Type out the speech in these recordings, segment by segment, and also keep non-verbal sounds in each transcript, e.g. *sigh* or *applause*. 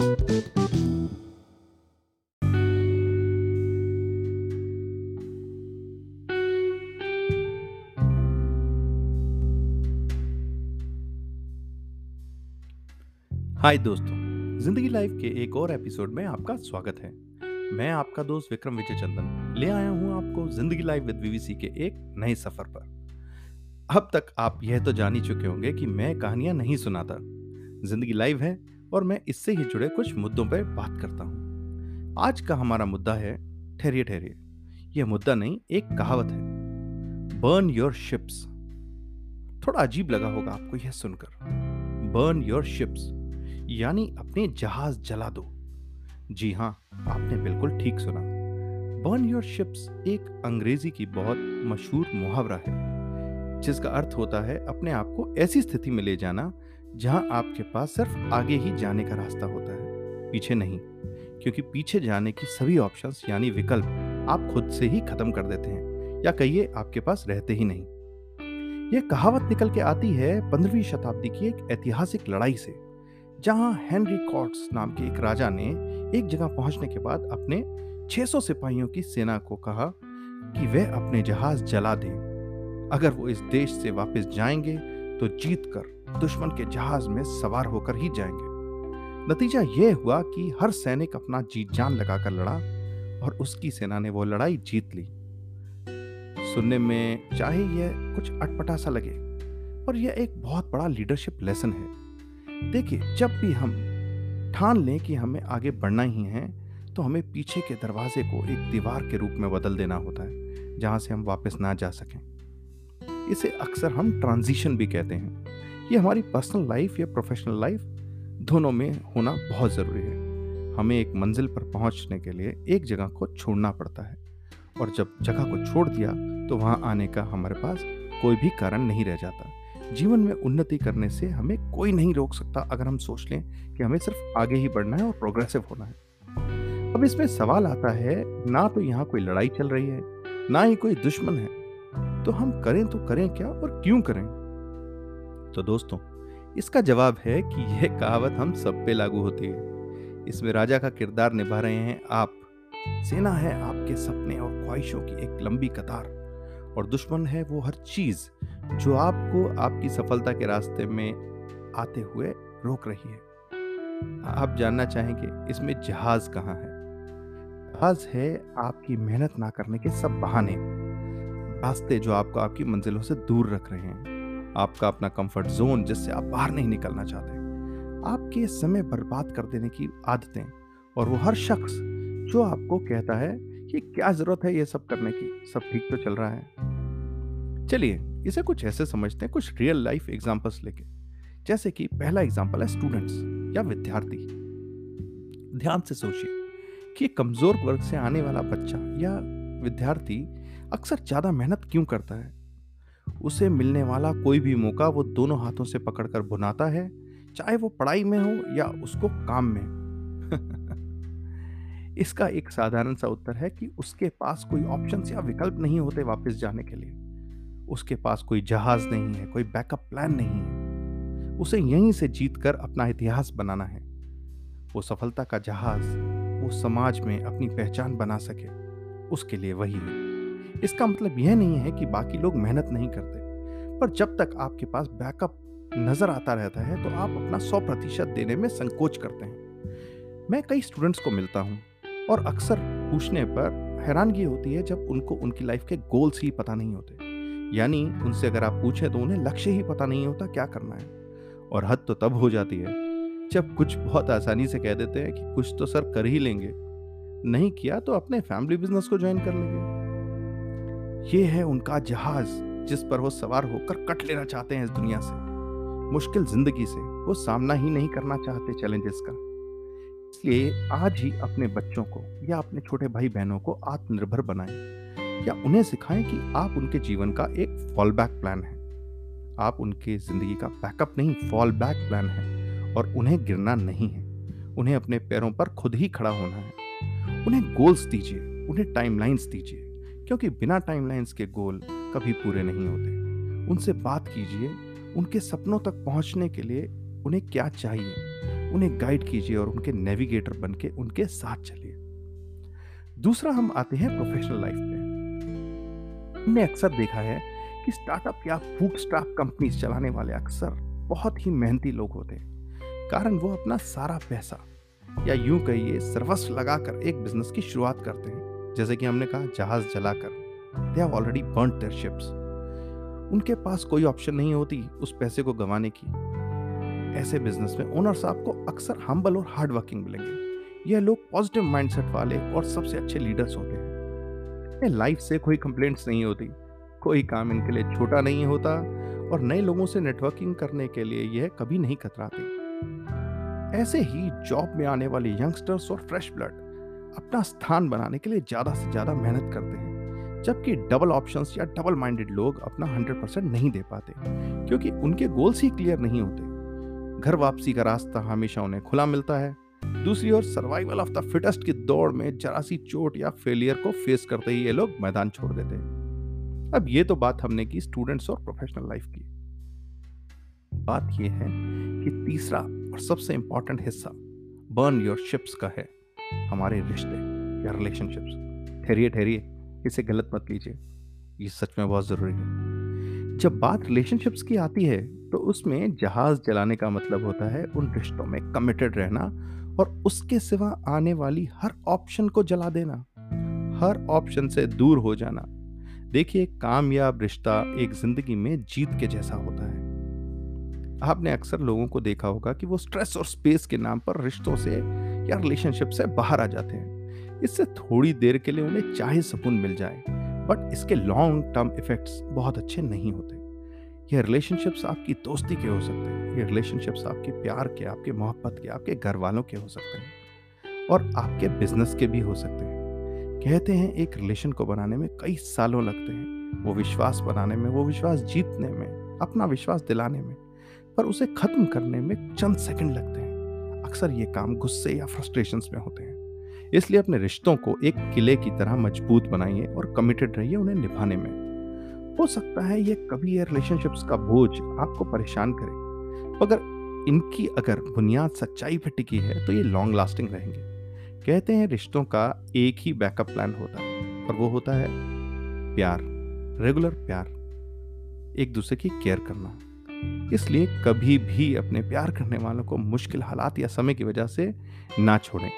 हाय दोस्तों, ज़िंदगी लाइव के एक और एपिसोड में आपका स्वागत है। मैं आपका दोस्त विक्रम विजय चंदन ले आया हूँ आपको ज़िंदगी लाइव विद बीबीसी के एक नए सफ़र पर। अब तक आप यह तो जान ही चुके होंगे कि मैं कहानियाँ नहीं सुनाता। ज़िंदगी लाइव है और मैं इससे ही जुड़े कुछ मुद्दों पर बात करता हूँ। आज का हमारा मुद्दा है ठहरिए ठहरिए। यह मुद्दा नहीं, एक कहावत है। बर्न योर शिप्स थोड़ा अजीब लगा होगा आपको यह सुनकर। बर्न योर शिप्स यानी अपने जहाज़ जला दो। जी हाँ आपने बिल्कुल ठीक सुना। बर्न योर शिप्स एक अंग्रेज़ी की बहुत मशहूर मुहावरा है, जिसका अर्थ होता है अपने आप को ऐसी स्थिति में ले जाना जहाँ आपके पास सिर्फ़ आगे ही जाने का रास्ता होता है, पीछे नहीं, क्योंकि पीछे जाने की सभी ऑप्शंस यानी विकल्प, आप खुद से ही खत्म कर देते हैं, या कहिए आपके पास रहते ही नहीं। यह कहावत निकल के आती है पंद्रहवीं शताब्दी की एक ऐतिहासिक लड़ाई से, जहाँ हेनरी कॉट्स नाम के एक राजा ने एक जगह पहुँचने के बाद अपने 600 सिपाहियों की सेना को कहा कि वे अपने जहाज़ जला दें। अगर वो इस देश से वापस जाएँगे तो जीत कर दुश्मन के जहाज़ में सवार होकर ही जाएँगे। नतीजा यह हुआ कि हर सैनिक अपना जीत जान लगाकर लड़ा और उसकी सेना ने वो लड़ाई जीत ली। सुनने में चाहे यह कुछ अटपटा सा लगे, पर यह एक बहुत बड़ा लीडरशिप लेसन है। देखिए, जब भी हम ठान लें कि हमें आगे बढ़ना ही है तो हमें पीछे के दरवाजे को एक दीवार के रूप में बदल देना होता है, जहाँ से हम वापस ना जा सकें। इसे अक्सर हम ट्रांजिशन भी कहते हैं। ये हमारी पर्सनल लाइफ या प्रोफेशनल लाइफ दोनों में होना बहुत ज़रूरी है। हमें एक मंजिल पर पहुँचने के लिए एक जगह को छोड़ना पड़ता है और जब जगह को छोड़ दिया तो वहाँ आने का हमारे पास कोई भी कारण नहीं रह जाता। जीवन में उन्नति करने से हमें कोई नहीं रोक सकता अगर हम सोच लें कि हमें सिर्फ़ आगे ही बढ़ना है और प्रोग्रेसिव होना है। अब इसमें सवाल आता है, ना तो यहाँ कोई लड़ाई चल रही है, ना ही कोई दुश्मन है। तो हम करें तो करें क्या और क्यों करें? तो दोस्तों, इसका जवाब है कि यह कहावत हम सब पे लागू होती है। इसमें राजा का किरदार निभा रहे हैं आप। सेना है आपके सपने और ख्वाहिशों की एक लंबी कतार। और दुश्मन है वो हर चीज़ जो आपको आपकी सफलता के रास्ते में आते हुए रोक रही है। आप जानना चाहेंगे इसमें जहाज़ कहाँ है? जहाज़ है आपकी मेहनत ना करने के सब बहाने। रास्ते जो आपको आपकी मंजिलों से दूर रख रहे हैं। आपका अपना कंफर्ट जोन जिससे आप बाहर नहीं निकलना चाहते। आपके समय बर्बाद कर देने की आदतें और वो हर शख्स जो आपको कहता है कि क्या ज़रूरत है ये सब करने की, सब ठीक तो चल रहा है। चलिए, इसे कुछ ऐसे समझते हैं, कुछ रियल लाइफ एग्जाम्पल्स लेके। जैसे कि पहला एग्ज़ाम्पल है स्टूडेंट्स या विद्यार्थी। ध्यान से सोचिए कि कमज़ोर वर्ग से आने वाला बच्चा या विद्यार्थी अक्सर ज़्यादा मेहनत क्यों करता है? उसे मिलने वाला कोई भी मौका वो दोनों हाथों से पकड़कर बुनाता है, चाहे वो पढ़ाई में हो या उसको काम में। *laughs* इसका एक साधारण सा उत्तर है कि उसके पास कोई ऑप्शन या विकल्प नहीं होते वापस जाने के लिए। उसके पास कोई जहाज़ नहीं है, कोई बैकअप प्लान नहीं है। उसे यहीं से जीत कर अपना इतिहास बनाना है। वो सफलता का जहाज़, वो समाज में अपनी पहचान बना सके। उसके लिए वही है। इसका मतलब यह नहीं है कि बाकी लोग मेहनत नहीं करते, पर जब तक आपके पास बैकअप नज़र आता रहता है तो आप अपना सौ प्रतिशत देने में संकोच करते हैं। मैं कई स्टूडेंट्स को मिलता हूँ, और अक्सर पूछने पर हैरानगी होती है जब उनको उनकी लाइफ के गोल्स ही पता नहीं होते। यानी उनसे अगर आप पूछें तो उन्हें लक्ष्य ही पता नहीं होता क्या करना है। और हद तो तब हो जाती है, जब कुछ बहुत आसानी से कह देते हैं कि कुछ तो सर कर ही लेंगे। नहीं किया तो अपने फैमिली बिज़नेस को ज्वाइन कर लेंगे। ये है उनका जहाज़ जिस पर वो सवार होकर कट लेना चाहते हैं इस दुनिया से। मुश्किल ज़िंदगी से वो सामना ही नहीं करना चाहते चैलेंजेस का। इसलिए आज ही अपने बच्चों को या अपने छोटे भाई बहनों को आत्मनिर्भर बनाएँ। या उन्हें सिखाएँ कि आप उनके जीवन का एक फॉल बैक प्लान है। आप उनके ज़िंदगी का बैकअप नहीं फॉल बैक प्लान है और उन्हें गिरना नहीं है। उन्हें अपने पैरों पर खुद ही खड़ा होना है। उन्हें गोल्स दीजिए, उन्हें टाइमलाइंस दीजिए। क्योंकि बिना टाइमलाइंस के गोल कभी पूरे नहीं होते। उनसे बात कीजिए, उनके सपनों तक पहुँचने के लिए उन्हें क्या चाहिए? उन्हें गाइड कीजिए और उनके नेविगेटर बन के उनके साथ चलिए। दूसरा, हम आते हैं प्रोफेशनल लाइफ में हमने अक्सर देखा है कि स्टार्टअप या फूक स्टार्ट कंपनीज़ चलाने वाले अक्सर बहुत ही मेहनती लोग होते हैं। कारण वो अपना सारा पैसा या यूँ कहिए, सर्वस्व लगाकर एक बिज़नेस की शुरुआत करते हैं। जैसे कि हमने कहा, जहाज़ जलाकर। They have already burn their ships उनके पास कोई ऑप्शन नहीं होती उस पैसे को गंवाने की। ऐसे बिज़नेस में ओनर्स आपको अक्सर हम्बल और हार्ड वर्किंग मिलेंगे। यह लोग पॉजिटिव माइंडसेट वाले और सबसे अच्छे लीडर्स होते हैं। लाइफ से कोई कंप्लेंट्स नहीं होती। कोई काम इनके लिए छोटा नहीं होता और नए लोगों से नेटवर्किंग करने के लिए यह कभी नहीं कतराते। ऐसे ही जॉब में आने वाले यंगस्टर्स और फ्रेश ब्लड अपना स्थान बनाने के लिए ज़्यादा से ज़्यादा मेहनत करते हैं, जबकि डबल ऑप्शन या डबल माइंडेड लोग अपना 100 परसेंट नहीं दे पाते, क्योंकि उनके गोल्स ही क्लियर नहीं होते। घर वापसी का रास्ता हमेशा उन्हें खुला मिलता है। दूसरी ओर सर्वाइवल ऑफ़ द फिटेस्ट की दौड़ में जरा सी चोट या फेलियर को फेस करते ही ये लोग मैदान छोड़ देते हैं। अब ये तो बात हमने की स्टूडेंट्स और प्रोफेशनल लाइफ की। बात यह है कि तीसरा और सबसे इंपॉर्टेंट हिस्सा बर्न योर शिप्स का है। हमारे रिश्ते या रिलेशनशिप्स ठहरिए ठहरिए, इसे गलत मत लीजिए ये सच में बहुत ज़रूरी है। जब बात रिलेशनशिप्स की आती है तो उसमें जहाज़ जलाने का मतलब होता है उन रिश्तों में कमिटेड रहना और उसके सिवा आने वाली हर ऑप्शन को जला देना। हर ऑप्शन से दूर हो जाना। देखिए, कामयाब रिश्ता एक ज़िंदगी में जीत के जैसा होता है। आपने अक्सर लोगों को देखा होगा कि वो स्ट्रेस और स्पेस के नाम पर रिश्तों से या रिलेशनशिप से बाहर आ जाते हैं। इससे थोड़ी देर के लिए उन्हें चाहे सुकून मिल जाए बट इसके लॉन्ग टर्म इफेक्ट्स बहुत अच्छे नहीं होते। ये रिलेशनशिप्स आपकी दोस्ती के हो सकते हैं, ये रिलेशनशिप्स आपके प्यार के, आपके मोहब्बत के, आपके घर वालों के हो सकते हैं, और आपके बिज़नेस के भी हो सकते हैं। कहते हैं, एक रिलेशन को बनाने में कई सालों लगते हैं। वो विश्वास बनाने में, वो विश्वास जीतने में, अपना विश्वास दिलाने में, पर उसे खत्म करने में चंद सेकंड लगते हैं। अक्सर ये काम गुस्से या फ्रस्ट्रेशंस में होते हैं। इसलिए अपने रिश्तों को एक किले की तरह मज़बूत बनाइए और कमिटेड रहिए उन्हें निभाने में। हो सकता है ये कभी ये रिलेशनशिप्स का बोझ आपको परेशान करे, मगर इनकी अगर बुनियाद सच्चाई पर टिकी है तो ये लॉन्ग लास्टिंग रहेंगे। कहते हैं रिश्तों का एक ही बैकअप प्लान होता है, और वो होता है प्यार रेगुलर प्यार। एक दूसरे की केयर करना। इसलिए कभी भी अपने प्यार करने वालों को मुश्किल हालात या समय की वजह से ना छोड़ें,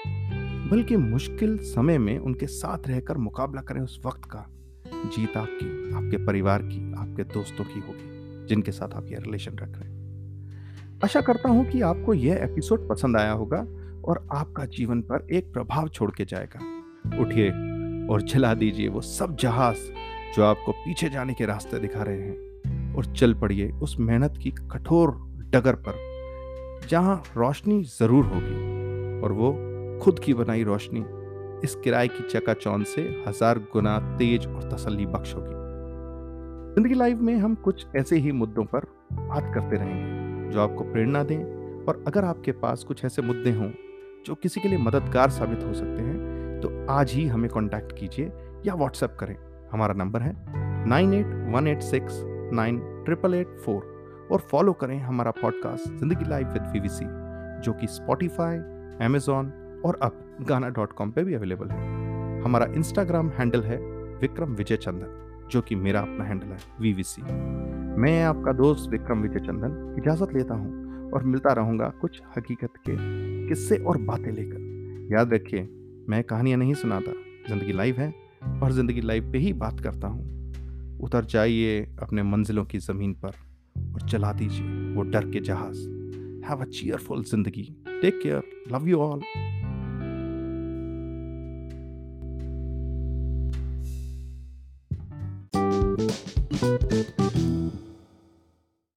बल्कि मुश्किल समय में उनके साथ रहकर मुकाबला करें उस वक्त का। जीत आपकी, आपके परिवार की, आपके दोस्तों की होगी, जिनके साथ आप ये रिलेशन रख रहे हैं। आशा करता हूँ कि आपको यह एपिसोड पसंद आया होगा और आपका जीवन पर एक प्रभाव छोड़ के जाएगा। उठिए और चला दीजिए वो सब जहाज़ जो आपको पीछे जाने के रास्ते दिखा रहे हैं। और चल पड़िए उस मेहनत की कठोर डगर पर, जहाँ रोशनी ज़रूर होगी। और वो खुद की बनाई रोशनी, इस किराए की चकाचौंध से हज़ार गुना तेज और तसल्ली बख्श होगी। ज़िंदगी लाइव में हम कुछ ऐसे ही मुद्दों पर बात करते रहेंगे, जो आपको प्रेरणा दें और अगर आपके पास कुछ ऐसे मुद्दे हों, जो किसी के लिए मददगार साबित हो सकते हैं तो आज ही हमें कांटेक्ट कीजिए या व्हाट्सएप करें। हमारा नंबर है nine eight one eight six nine triple eight four और फॉलो करें हमारा पॉडकास्ट ज़िंदगी लाइव विद वीवीसी जो कि स्पॉटिफाई अमेजोन और अब गाना डॉट कॉम पर भी अवेलेबल है। हमारा इंस्टाग्राम हैंडल है विक्रम विजय चंदन, जो कि मेरा अपना हैंडल है वीवीसी मैं आपका दोस्त विक्रम विजय चंदन, इजाज़त लेता हूँ और मिलता रहूँगा कुछ हकीकत के किस्से और बातें लेकर। याद रखिए, मैं कहानियाँ नहीं सुनाता, ज़िंदगी लाइव है और ज़िंदगी लाइव पे ही बात करता हूँ। उतर जाइए अपने मंजिलों की ज़मीन पर और चला दीजिए वो डर के जहाज़। हैव अ चीयरफुल ज़िंदगी। Take care love you all